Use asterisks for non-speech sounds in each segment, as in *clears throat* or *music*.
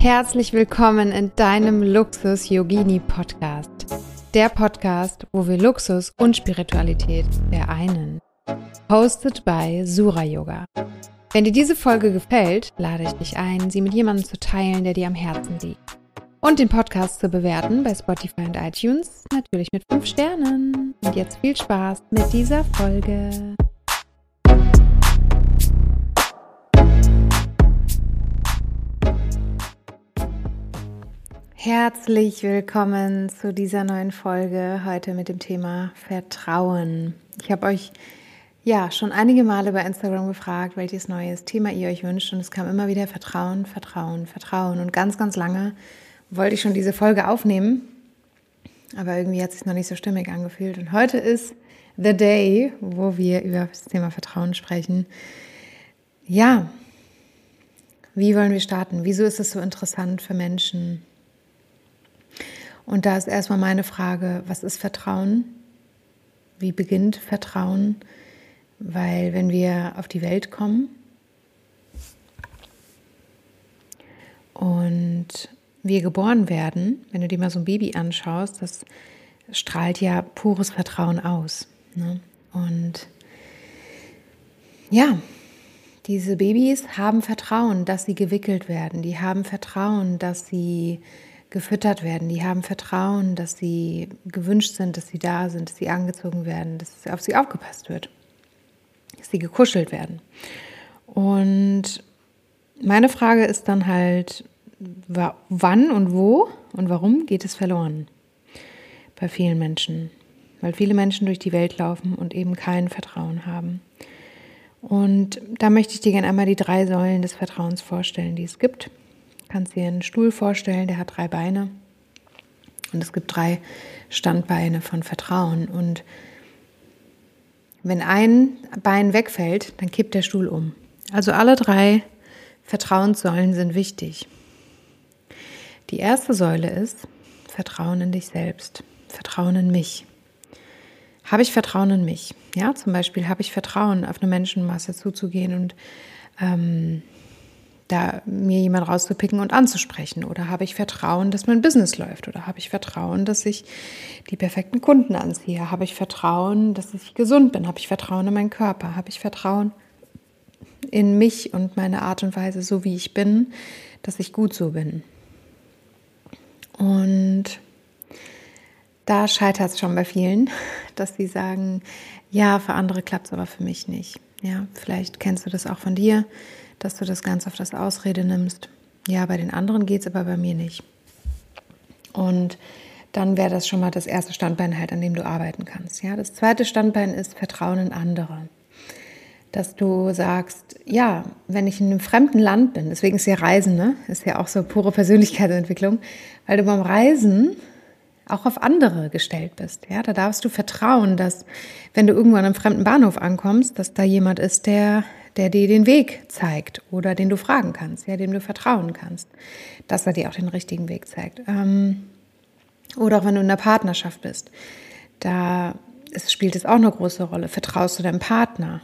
Herzlich willkommen in deinem Luxus Yogini Podcast. Der Podcast, wo wir Luxus und Spiritualität vereinen. Hosted by Sura Yoga. Wenn dir diese Folge gefällt, lade ich dich ein, sie mit jemandem zu teilen, der dir am Herzen liegt. Und den Podcast zu bewerten bei Spotify und iTunes, natürlich mit 5 Sternen. Und jetzt viel Spaß mit dieser Folge. Herzlich willkommen zu dieser neuen Folge heute mit dem Thema Vertrauen. Ich habe euch ja schon einige Male bei Instagram gefragt, welches neues Thema ihr euch wünscht und es kam immer wieder Vertrauen, Vertrauen, Vertrauen und ganz, ganz lange wollte ich schon diese Folge aufnehmen, aber irgendwie hat es sich noch nicht so stimmig angefühlt und heute ist the day, wo wir über das Thema Vertrauen sprechen. Ja, wie wollen wir starten? Wieso ist es so interessant für Menschen? Und da ist erstmal meine Frage, was ist Vertrauen? Wie beginnt Vertrauen? Weil wenn wir auf die Welt kommen und wir geboren werden, wenn du dir mal so ein Baby anschaust, das strahlt ja pures Vertrauen aus. Ne? Und ja, diese Babys haben Vertrauen, dass sie gewickelt werden. Die haben Vertrauen, dass sie gefüttert werden. Die haben Vertrauen, dass sie gewünscht sind, dass sie da sind, dass sie angezogen werden, dass auf sie aufgepasst wird, dass sie gekuschelt werden. Und meine Frage ist dann halt, wann und wo und warum geht es verloren bei vielen Menschen? Weil viele Menschen durch die Welt laufen und eben kein Vertrauen haben. Und da möchte ich dir gerne einmal die drei Säulen des Vertrauens vorstellen, die es gibt kannst dir einen Stuhl vorstellen, der hat drei Beine. Und es gibt drei Standbeine von Vertrauen. Und wenn ein Bein wegfällt, dann kippt der Stuhl um. Also alle drei Vertrauenssäulen sind wichtig. Die erste Säule ist Vertrauen in dich selbst, Vertrauen in mich. Habe ich Vertrauen in mich? Ja, zum Beispiel habe ich Vertrauen, auf eine Menschenmasse zuzugehen und ähm, da mir jemand rauszupicken und anzusprechen? Oder habe ich Vertrauen, dass mein Business läuft? Oder habe ich Vertrauen, dass ich die perfekten Kunden anziehe? Habe ich Vertrauen, dass ich gesund bin? Habe ich Vertrauen in meinen Körper? Habe ich Vertrauen in mich und meine Art und Weise, so wie ich bin, dass ich gut so bin? Und da scheitert es schon bei vielen, *laughs* dass sie sagen, ja, für andere klappt es aber für mich nicht. Ja, vielleicht kennst du das auch von dir dass du das ganz auf das Ausrede nimmst. Ja, bei den anderen geht es, aber bei mir nicht. Und dann wäre das schon mal das erste Standbein halt, an dem du arbeiten kannst. Ja, das zweite Standbein ist Vertrauen in andere. Dass du sagst, ja, wenn ich in einem fremden Land bin, deswegen ist ja Reisen, ne? ist ja auch so pure Persönlichkeitsentwicklung, weil du beim Reisen auch auf andere gestellt bist. Ja, da darfst du vertrauen, dass wenn du irgendwann am fremden Bahnhof ankommst, dass da jemand ist, der der dir den Weg zeigt oder den du fragen kannst, ja, dem du vertrauen kannst, dass er dir auch den richtigen Weg zeigt. Ähm, oder auch wenn du in einer Partnerschaft bist, da es spielt es auch eine große Rolle. Vertraust du deinem Partner,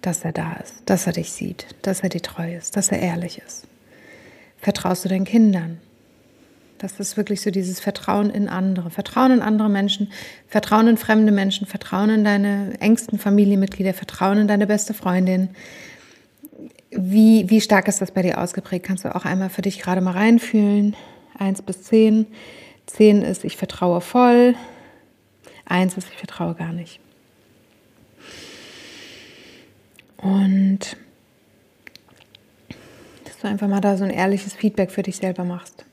dass er da ist, dass er dich sieht, dass er dir treu ist, dass er ehrlich ist? Vertraust du deinen Kindern? Das ist wirklich so dieses Vertrauen in andere, Vertrauen in andere Menschen, Vertrauen in fremde Menschen, Vertrauen in deine engsten Familienmitglieder, Vertrauen in deine beste Freundin. Wie, wie stark ist das bei dir ausgeprägt? Kannst du auch einmal für dich gerade mal reinfühlen? Eins bis zehn. Zehn ist, ich vertraue voll. Eins ist, ich vertraue gar nicht. Und dass du einfach mal da so ein ehrliches Feedback für dich selber machst.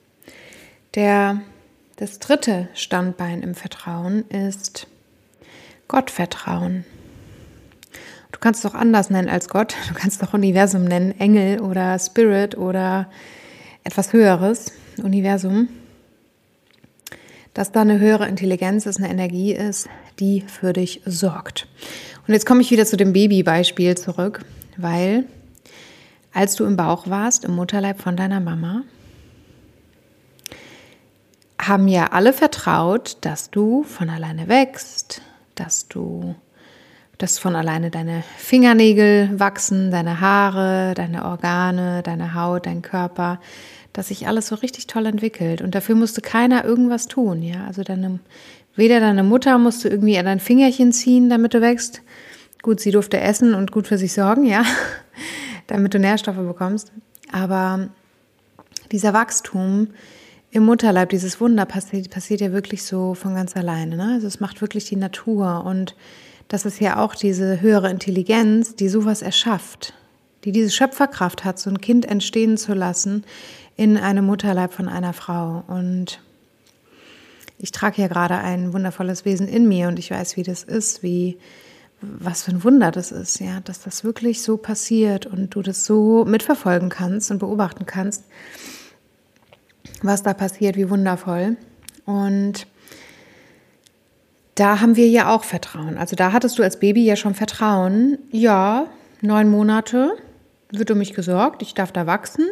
Der, das dritte Standbein im Vertrauen ist Gottvertrauen. Du kannst es auch anders nennen als Gott. Du kannst es auch Universum nennen, Engel oder Spirit oder etwas Höheres, Universum. Dass da eine höhere Intelligenz ist, eine Energie ist, die für dich sorgt. Und jetzt komme ich wieder zu dem Babybeispiel zurück, weil als du im Bauch warst, im Mutterleib von deiner Mama, haben ja alle vertraut, dass du von alleine wächst, dass du dass von alleine deine Fingernägel wachsen, deine Haare, deine Organe, deine Haut, dein Körper, dass sich alles so richtig toll entwickelt. Und dafür musste keiner irgendwas tun, ja. Also deine, weder deine Mutter musste irgendwie an dein Fingerchen ziehen, damit du wächst. Gut, sie durfte essen und gut für sich sorgen, ja, *laughs* damit du Nährstoffe bekommst. Aber dieser Wachstum im Mutterleib, dieses Wunder passiert, passiert ja wirklich so von ganz alleine. Ne? Also es macht wirklich die Natur und das ist ja auch diese höhere Intelligenz, die sowas erschafft, die diese Schöpferkraft hat, so ein Kind entstehen zu lassen in einem Mutterleib von einer Frau. Und ich trage ja gerade ein wundervolles Wesen in mir und ich weiß, wie das ist, wie was für ein Wunder das ist, ja, dass das wirklich so passiert und du das so mitverfolgen kannst und beobachten kannst, was da passiert, wie wundervoll. Und da haben wir ja auch Vertrauen. Also da hattest du als Baby ja schon Vertrauen. Ja, neun Monate wird um mich gesorgt, ich darf da wachsen,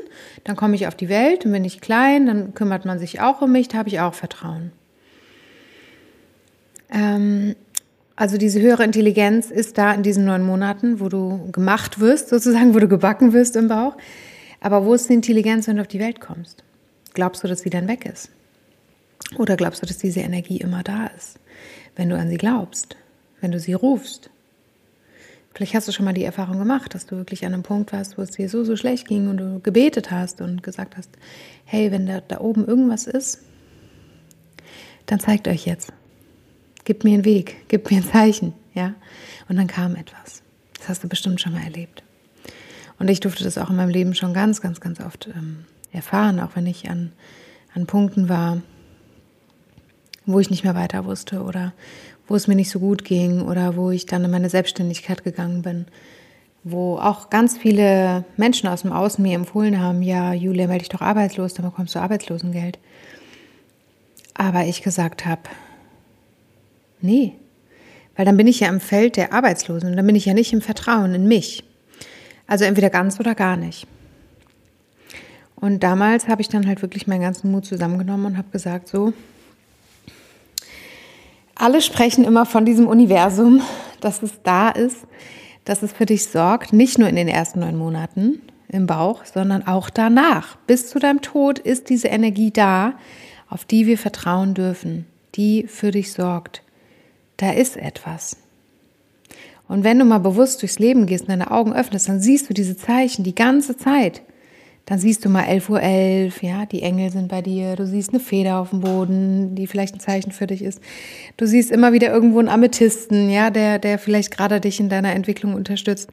dann komme ich auf die Welt und bin ich klein, dann kümmert man sich auch um mich, da habe ich auch Vertrauen. Ähm, also diese höhere Intelligenz ist da in diesen neun Monaten, wo du gemacht wirst, sozusagen, wo du gebacken wirst im Bauch. Aber wo ist die Intelligenz, wenn du auf die Welt kommst? Glaubst du, dass sie dann weg ist? Oder glaubst du, dass diese Energie immer da ist, wenn du an sie glaubst, wenn du sie rufst? Vielleicht hast du schon mal die Erfahrung gemacht, dass du wirklich an einem Punkt warst, wo es dir so, so schlecht ging und du gebetet hast und gesagt hast, hey, wenn da, da oben irgendwas ist, dann zeigt euch jetzt gib mir einen Weg, gib mir ein Zeichen, ja. Und dann kam etwas. Das hast du bestimmt schon mal erlebt. Und ich durfte das auch in meinem Leben schon ganz, ganz, ganz oft ähm, erfahren, auch wenn ich an, an Punkten war, wo ich nicht mehr weiter wusste oder wo es mir nicht so gut ging oder wo ich dann in meine Selbstständigkeit gegangen bin, wo auch ganz viele Menschen aus dem Außen mir empfohlen haben, ja, Julia, melde dich doch arbeitslos, dann bekommst du Arbeitslosengeld. Aber ich gesagt habe, Nee, weil dann bin ich ja im Feld der Arbeitslosen und dann bin ich ja nicht im Vertrauen in mich. Also entweder ganz oder gar nicht. Und damals habe ich dann halt wirklich meinen ganzen Mut zusammengenommen und habe gesagt, so, alle sprechen immer von diesem Universum, dass es da ist, dass es für dich sorgt, nicht nur in den ersten neun Monaten im Bauch, sondern auch danach. Bis zu deinem Tod ist diese Energie da, auf die wir vertrauen dürfen, die für dich sorgt da ist etwas. Und wenn du mal bewusst durchs Leben gehst und deine Augen öffnest, dann siehst du diese Zeichen die ganze Zeit. Dann siehst du mal 11.11 Uhr, 11, ja, die Engel sind bei dir, du siehst eine Feder auf dem Boden, die vielleicht ein Zeichen für dich ist. Du siehst immer wieder irgendwo einen Amethysten, ja, der, der vielleicht gerade dich in deiner Entwicklung unterstützt.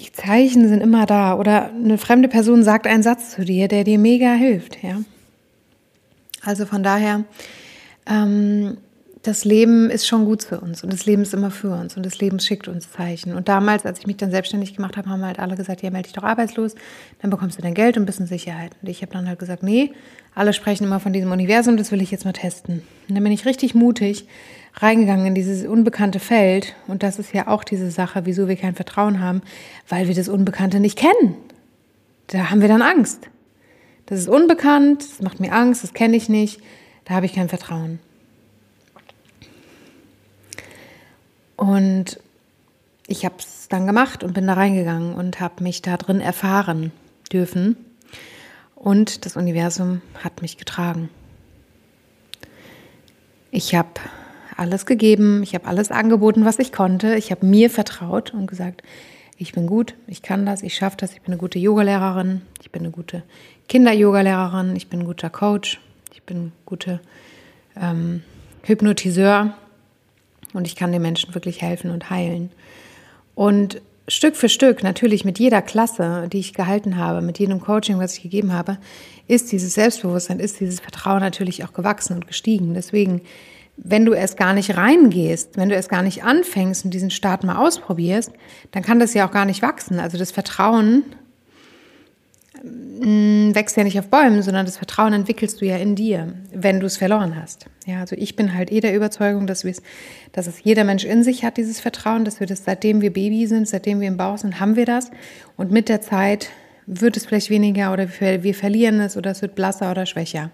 Die Zeichen sind immer da. Oder eine fremde Person sagt einen Satz zu dir, der dir mega hilft, ja. Also von daher, ähm, das Leben ist schon gut für uns und das Leben ist immer für uns und das Leben schickt uns Zeichen. Und damals, als ich mich dann selbstständig gemacht habe, haben halt alle gesagt, ja, melde dich doch arbeitslos, dann bekommst du dein Geld und bist in Sicherheit. Und ich habe dann halt gesagt, nee, alle sprechen immer von diesem Universum, das will ich jetzt mal testen. Und dann bin ich richtig mutig reingegangen in dieses unbekannte Feld. Und das ist ja auch diese Sache, wieso wir kein Vertrauen haben, weil wir das Unbekannte nicht kennen. Da haben wir dann Angst. Das ist unbekannt, das macht mir Angst, das kenne ich nicht, da habe ich kein Vertrauen. Und ich habe es dann gemacht und bin da reingegangen und habe mich da drin erfahren dürfen. Und das Universum hat mich getragen. Ich habe alles gegeben, ich habe alles angeboten, was ich konnte. Ich habe mir vertraut und gesagt, ich bin gut, ich kann das, ich schaffe das, ich bin eine gute Yogalehrerin, ich bin eine gute Kinder-Yogalehrerin, ich bin ein guter Coach, ich bin ein guter ähm, Hypnotiseur und ich kann den Menschen wirklich helfen und heilen. Und Stück für Stück, natürlich mit jeder Klasse, die ich gehalten habe, mit jedem Coaching, was ich gegeben habe, ist dieses Selbstbewusstsein, ist dieses Vertrauen natürlich auch gewachsen und gestiegen. Deswegen, wenn du erst gar nicht reingehst, wenn du erst gar nicht anfängst und diesen Start mal ausprobierst, dann kann das ja auch gar nicht wachsen. Also das Vertrauen wächst ja nicht auf Bäumen, sondern das Vertrauen entwickelst du ja in dir, wenn du es verloren hast. Ja, also ich bin halt eh der Überzeugung, dass, dass es jeder Mensch in sich hat, dieses Vertrauen, dass wir das, seitdem wir Baby sind, seitdem wir im Bauch sind, haben wir das. Und mit der Zeit wird es vielleicht weniger oder wir, wir verlieren es oder es wird blasser oder schwächer.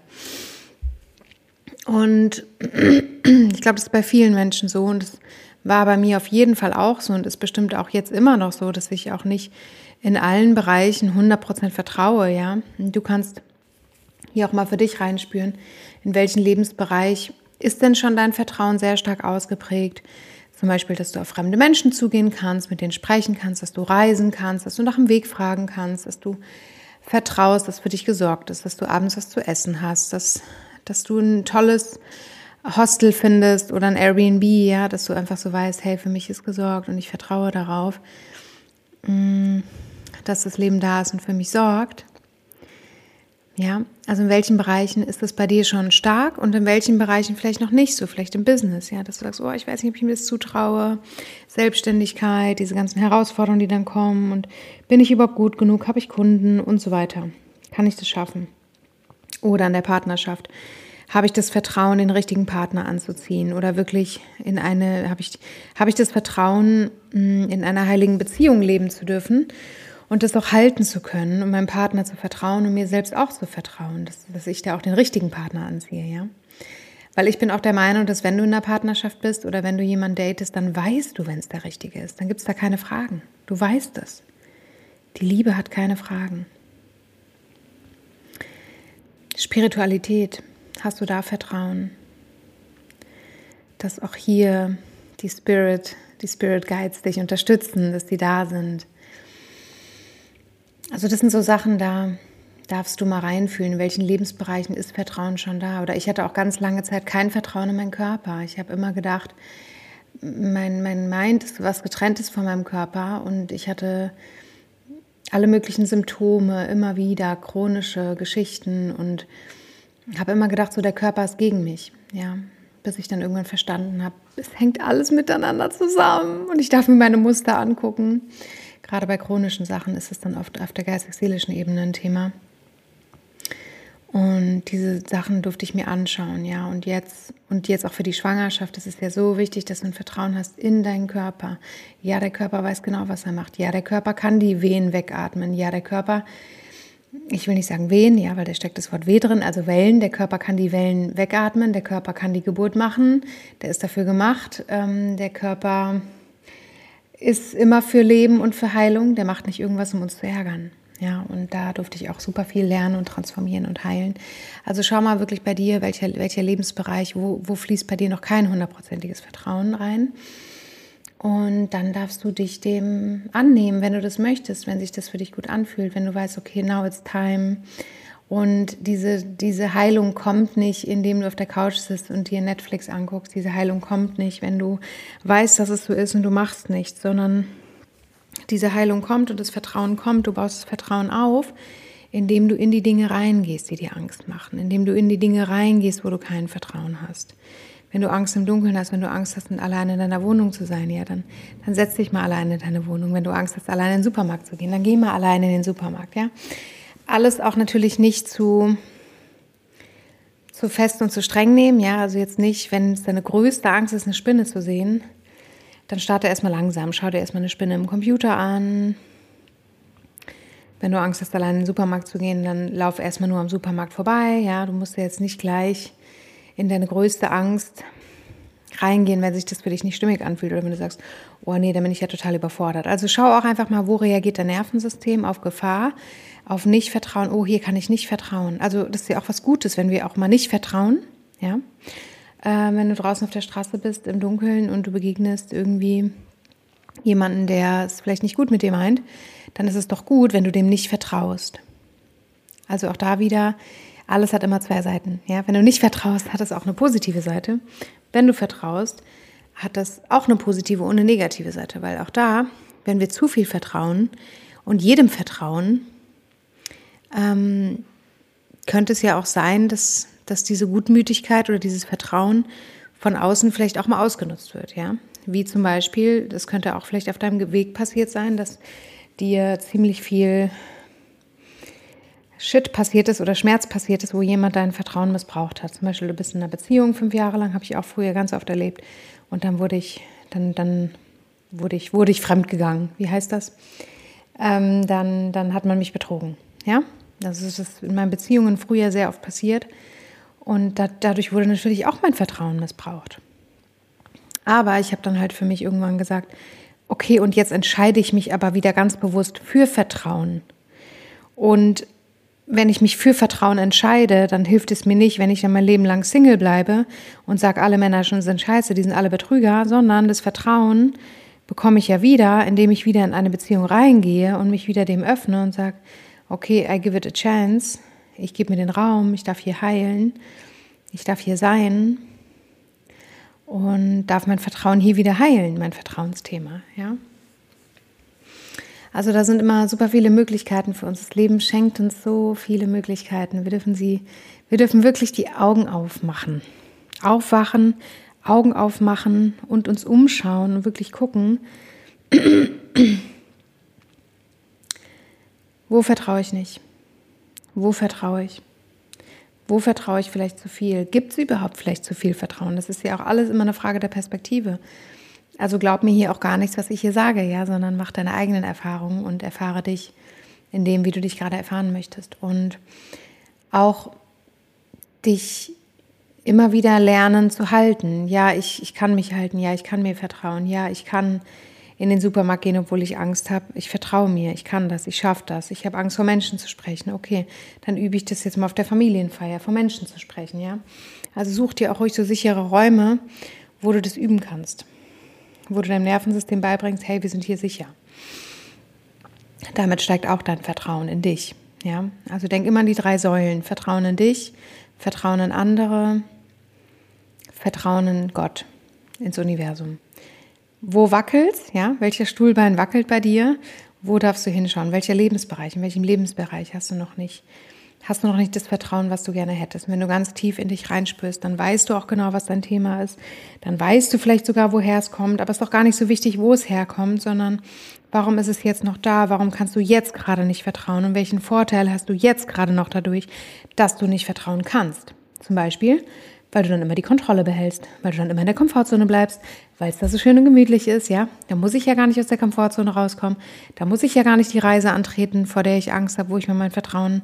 Und *clears throat* ich glaube, das ist bei vielen Menschen so und das war bei mir auf jeden Fall auch so und ist bestimmt auch jetzt immer noch so, dass ich auch nicht in allen Bereichen 100% vertraue, ja. Du kannst hier auch mal für dich reinspüren, in welchem Lebensbereich ist denn schon dein Vertrauen sehr stark ausgeprägt? Zum Beispiel, dass du auf fremde Menschen zugehen kannst, mit denen sprechen kannst, dass du reisen kannst, dass du nach dem Weg fragen kannst, dass du vertraust, dass für dich gesorgt ist, dass du abends was zu essen hast, dass, dass du ein tolles Hostel findest oder ein Airbnb, ja, dass du einfach so weißt, hey, für mich ist gesorgt und ich vertraue darauf, mm, dass das Leben da ist und für mich sorgt. Ja, also in welchen Bereichen ist das bei dir schon stark und in welchen Bereichen vielleicht noch nicht so, vielleicht im Business, ja, dass du sagst, oh, ich weiß nicht, ob ich mir das zutraue, Selbstständigkeit, diese ganzen Herausforderungen, die dann kommen und bin ich überhaupt gut genug, habe ich Kunden und so weiter. Kann ich das schaffen? Oder in der Partnerschaft. Habe ich das Vertrauen, den richtigen Partner anzuziehen oder wirklich in eine, habe ich, habe ich das Vertrauen, mm, in einer heiligen Beziehung leben zu dürfen? Und das auch halten zu können und meinem Partner zu vertrauen und mir selbst auch zu vertrauen, dass, dass ich da auch den richtigen Partner anziehe, ja. Weil ich bin auch der Meinung, dass wenn du in einer Partnerschaft bist oder wenn du jemanden datest, dann weißt du, wenn es der Richtige ist. Dann gibt es da keine Fragen. Du weißt es. Die Liebe hat keine Fragen. Spiritualität, hast du da Vertrauen? Dass auch hier die Spirit, die Spirit Guides dich unterstützen, dass die da sind also das sind so Sachen, da darfst du mal reinfühlen, in welchen Lebensbereichen ist Vertrauen schon da. Oder ich hatte auch ganz lange Zeit kein Vertrauen in meinen Körper. Ich habe immer gedacht, mein, mein Mind ist was getrenntes von meinem Körper und ich hatte alle möglichen Symptome, immer wieder chronische Geschichten und habe immer gedacht, so der Körper ist gegen mich. Ja, bis ich dann irgendwann verstanden habe, es hängt alles miteinander zusammen und ich darf mir meine Muster angucken. Gerade bei chronischen Sachen ist es dann oft auf der geistig-seelischen Ebene ein Thema. Und diese Sachen durfte ich mir anschauen, ja. Und jetzt, und jetzt auch für die Schwangerschaft, es ist ja so wichtig, dass du ein Vertrauen hast in deinen Körper. Ja, der Körper weiß genau, was er macht. Ja, der Körper kann die Wehen wegatmen. Ja, der Körper, ich will nicht sagen Wehen, ja, weil da steckt das Wort Weh drin, also Wellen. Der Körper kann die Wellen wegatmen. Der Körper kann die Geburt machen. Der ist dafür gemacht. Ähm, der Körper ist immer für Leben und für Heilung. Der macht nicht irgendwas, um uns zu ärgern. Ja, und da durfte ich auch super viel lernen und transformieren und heilen. Also schau mal wirklich bei dir, welcher, welcher Lebensbereich, wo, wo fließt bei dir noch kein hundertprozentiges Vertrauen rein. Und dann darfst du dich dem annehmen, wenn du das möchtest, wenn sich das für dich gut anfühlt, wenn du weißt, okay, now it's time, und diese, diese Heilung kommt nicht, indem du auf der Couch sitzt und dir Netflix anguckst. Diese Heilung kommt nicht, wenn du weißt, dass es so ist und du machst nichts, sondern diese Heilung kommt und das Vertrauen kommt. Du baust das Vertrauen auf, indem du in die Dinge reingehst, die dir Angst machen, indem du in die Dinge reingehst, wo du kein Vertrauen hast. Wenn du Angst im Dunkeln hast, wenn du Angst hast, alleine in deiner Wohnung zu sein, ja, dann, dann setz dich mal alleine in deine Wohnung. Wenn du Angst hast, alleine in den Supermarkt zu gehen, dann geh mal alleine in den Supermarkt, ja. Alles auch natürlich nicht zu, zu fest und zu streng nehmen. Ja, also jetzt nicht, wenn es deine größte Angst ist, eine Spinne zu sehen, dann starte erstmal langsam. Schau dir erstmal eine Spinne im Computer an. Wenn du Angst hast, allein in den Supermarkt zu gehen, dann lauf erstmal nur am Supermarkt vorbei. Ja, du musst jetzt nicht gleich in deine größte Angst reingehen, wenn sich das für dich nicht stimmig anfühlt oder wenn du sagst, oh nee, dann bin ich ja total überfordert. Also schau auch einfach mal, wo reagiert dein Nervensystem auf Gefahr, auf Nicht-Vertrauen. Oh, hier kann ich nicht vertrauen. Also das ist ja auch was Gutes, wenn wir auch mal nicht vertrauen. Ja, äh, wenn du draußen auf der Straße bist im Dunkeln und du begegnest irgendwie jemanden, der es vielleicht nicht gut mit dir meint, dann ist es doch gut, wenn du dem nicht vertraust. Also auch da wieder, alles hat immer zwei Seiten. Ja, wenn du nicht vertraust, hat es auch eine positive Seite. Wenn du vertraust, hat das auch eine positive und eine negative Seite, weil auch da, wenn wir zu viel vertrauen und jedem vertrauen, ähm, könnte es ja auch sein, dass, dass diese Gutmütigkeit oder dieses Vertrauen von außen vielleicht auch mal ausgenutzt wird, ja. Wie zum Beispiel, das könnte auch vielleicht auf deinem Weg passiert sein, dass dir ziemlich viel Shit passiert ist oder Schmerz passiert ist, wo jemand dein Vertrauen missbraucht hat. Zum Beispiel, du bist in einer Beziehung fünf Jahre lang, habe ich auch früher ganz oft erlebt. Und dann wurde ich, dann, dann wurde ich, wurde ich fremdgegangen. Wie heißt das? Ähm, dann, dann hat man mich betrogen. Ja, das ist in meinen Beziehungen früher sehr oft passiert. Und da, dadurch wurde natürlich auch mein Vertrauen missbraucht. Aber ich habe dann halt für mich irgendwann gesagt, okay, und jetzt entscheide ich mich aber wieder ganz bewusst für Vertrauen. Und wenn ich mich für Vertrauen entscheide, dann hilft es mir nicht, wenn ich dann mein Leben lang Single bleibe und sage, alle Männer sind scheiße, die sind alle Betrüger, sondern das Vertrauen bekomme ich ja wieder, indem ich wieder in eine Beziehung reingehe und mich wieder dem öffne und sage, okay, I give it a chance, ich gebe mir den Raum, ich darf hier heilen, ich darf hier sein und darf mein Vertrauen hier wieder heilen, mein Vertrauensthema, ja. Also da sind immer super viele Möglichkeiten für uns. Das Leben schenkt uns so viele Möglichkeiten. Wir dürfen sie, wir dürfen wirklich die Augen aufmachen. Aufwachen, Augen aufmachen und uns umschauen und wirklich gucken, wo vertraue ich nicht? Wo vertraue ich? Wo vertraue ich vielleicht zu viel? Gibt es überhaupt vielleicht zu viel Vertrauen? Das ist ja auch alles immer eine Frage der Perspektive. Also glaub mir hier auch gar nichts, was ich hier sage, ja, sondern mach deine eigenen Erfahrungen und erfahre dich in dem, wie du dich gerade erfahren möchtest. Und auch dich immer wieder lernen zu halten. Ja, ich, ich kann mich halten, ja, ich kann mir vertrauen, ja, ich kann in den Supermarkt gehen, obwohl ich Angst habe. Ich vertraue mir, ich kann das, ich schaffe das. Ich habe Angst vor Menschen zu sprechen. Okay, dann übe ich das jetzt mal auf der Familienfeier, vor Menschen zu sprechen, ja. Also such dir auch ruhig so sichere Räume, wo du das üben kannst wo du deinem Nervensystem beibringst, hey, wir sind hier sicher. Damit steigt auch dein Vertrauen in dich. Ja? Also denk immer an die drei Säulen. Vertrauen in dich, Vertrauen in andere, Vertrauen in Gott, ins Universum. Wo wackelt, ja? Welcher Stuhlbein wackelt bei dir? Wo darfst du hinschauen? Welcher Lebensbereich? In welchem Lebensbereich hast du noch nicht hast du noch nicht das Vertrauen, was du gerne hättest. Wenn du ganz tief in dich reinspürst, dann weißt du auch genau, was dein Thema ist. Dann weißt du vielleicht sogar, woher es kommt. Aber es ist doch gar nicht so wichtig, wo es herkommt, sondern warum ist es jetzt noch da? Warum kannst du jetzt gerade nicht vertrauen? Und welchen Vorteil hast du jetzt gerade noch dadurch, dass du nicht vertrauen kannst? Zum Beispiel, weil du dann immer die Kontrolle behältst, weil du dann immer in der Komfortzone bleibst, weil es da so schön und gemütlich ist, ja. Da muss ich ja gar nicht aus der Komfortzone rauskommen. Da muss ich ja gar nicht die Reise antreten, vor der ich Angst habe, wo ich mir mein Vertrauen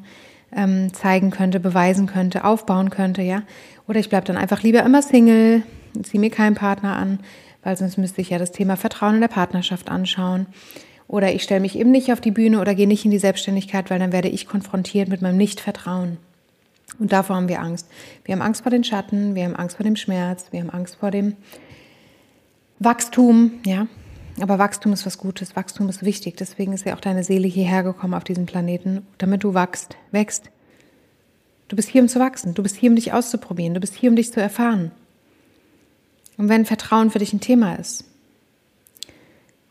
ähm, zeigen könnte, beweisen könnte, aufbauen könnte, ja. Oder ich bleibe dann einfach lieber immer Single, ziehe mir keinen Partner an, weil sonst müsste ich ja das Thema Vertrauen in der Partnerschaft anschauen. Oder ich stelle mich eben nicht auf die Bühne oder gehe nicht in die Selbstständigkeit, weil dann werde ich konfrontiert mit meinem Nichtvertrauen. Und davor haben wir Angst. Wir haben Angst vor den Schatten, wir haben Angst vor dem Schmerz, wir haben Angst vor dem Wachstum, ja. Aber Wachstum ist was Gutes, Wachstum ist wichtig. Deswegen ist ja auch deine Seele hierher gekommen auf diesem Planeten, damit du wachst, wächst. Du bist hier, um zu wachsen. Du bist hier, um dich auszuprobieren. Du bist hier, um dich zu erfahren. Und wenn Vertrauen für dich ein Thema ist,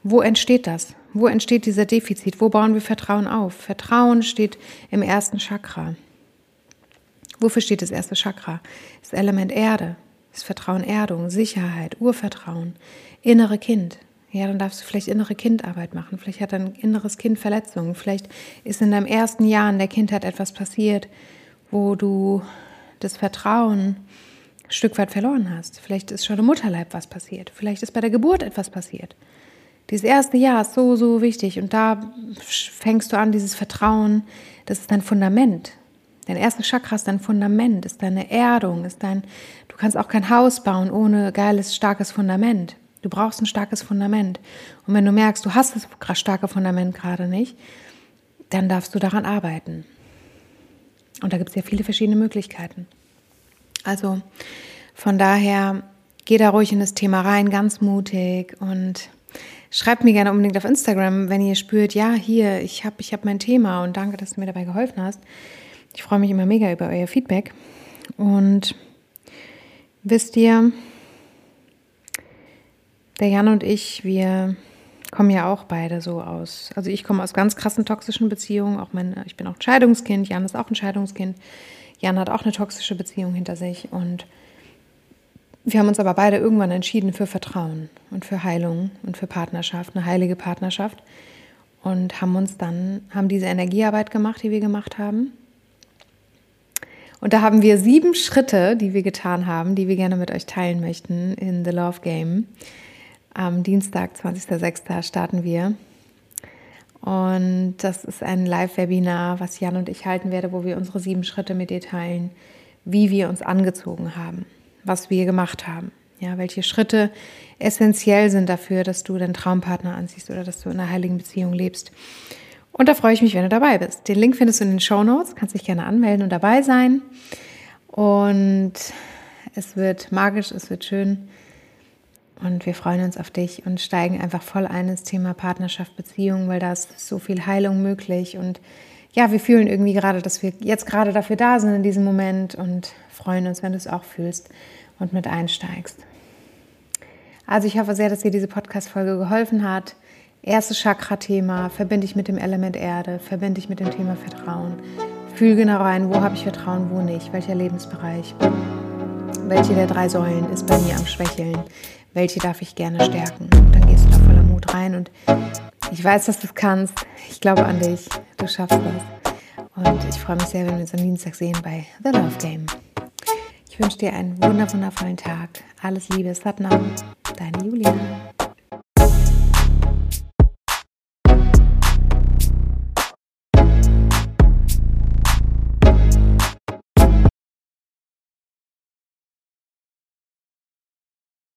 wo entsteht das? Wo entsteht dieser Defizit? Wo bauen wir Vertrauen auf? Vertrauen steht im ersten Chakra. Wofür steht das erste Chakra? Das Element Erde. Das Vertrauen Erdung, Sicherheit, Urvertrauen, innere Kind. Ja, dann darfst du vielleicht innere Kindarbeit machen. Vielleicht hat dein inneres Kind Verletzungen. Vielleicht ist in deinem ersten Jahr in der Kindheit etwas passiert, wo du das Vertrauen ein Stück weit verloren hast. Vielleicht ist schon im Mutterleib was passiert. Vielleicht ist bei der Geburt etwas passiert. Dieses erste Jahr ist so, so wichtig. Und da fängst du an, dieses Vertrauen, das ist dein Fundament. Dein erstes Chakra ist dein Fundament, ist deine Erdung, ist dein, du kannst auch kein Haus bauen ohne geiles, starkes Fundament. Du brauchst ein starkes Fundament. Und wenn du merkst, du hast das starke Fundament gerade nicht, dann darfst du daran arbeiten. Und da gibt es ja viele verschiedene Möglichkeiten. Also von daher, geh da ruhig in das Thema rein, ganz mutig und schreibt mir gerne unbedingt auf Instagram, wenn ihr spürt, ja, hier, ich habe ich hab mein Thema und danke, dass du mir dabei geholfen hast. Ich freue mich immer mega über euer Feedback. Und wisst ihr, der Jan und ich, wir kommen ja auch beide so aus. Also ich komme aus ganz krassen toxischen Beziehungen. Auch mein, ich bin auch ein Scheidungskind. Jan ist auch ein Scheidungskind. Jan hat auch eine toxische Beziehung hinter sich. Und wir haben uns aber beide irgendwann entschieden für Vertrauen und für Heilung und für Partnerschaft, eine heilige Partnerschaft. Und haben uns dann, haben diese Energiearbeit gemacht, die wir gemacht haben. Und da haben wir sieben Schritte, die wir getan haben, die wir gerne mit euch teilen möchten in The Love Game. Am Dienstag, 20.06. starten wir. Und das ist ein Live-Webinar, was Jan und ich halten werde, wo wir unsere sieben Schritte mit dir teilen, wie wir uns angezogen haben, was wir gemacht haben. Ja, welche Schritte essentiell sind dafür, dass du deinen Traumpartner anziehst oder dass du in einer heiligen Beziehung lebst. Und da freue ich mich, wenn du dabei bist. Den Link findest du in den Show Notes. Kannst dich gerne anmelden und dabei sein. Und es wird magisch, es wird schön. Und wir freuen uns auf dich und steigen einfach voll ein ins Thema Partnerschaft, Beziehung, weil da ist so viel Heilung möglich. Und ja, wir fühlen irgendwie gerade, dass wir jetzt gerade dafür da sind in diesem Moment und freuen uns, wenn du es auch fühlst und mit einsteigst. Also ich hoffe sehr, dass dir diese Podcast-Folge geholfen hat. Erstes Chakra-Thema, verbinde ich mit dem Element Erde, verbinde ich mit dem Thema Vertrauen. Fühl genau rein, wo habe ich Vertrauen, wo nicht, welcher Lebensbereich, welche der drei Säulen ist bei mir am Schwächeln, welche darf ich gerne stärken. Dann gehst du da voller Mut rein und ich weiß, dass du es kannst. Ich glaube an dich, du schaffst das. Und ich freue mich sehr, wenn wir uns am Dienstag sehen bei The Love Game. Ich wünsche dir einen wundervollen Tag. Alles Liebe, Satnam, deine Julia.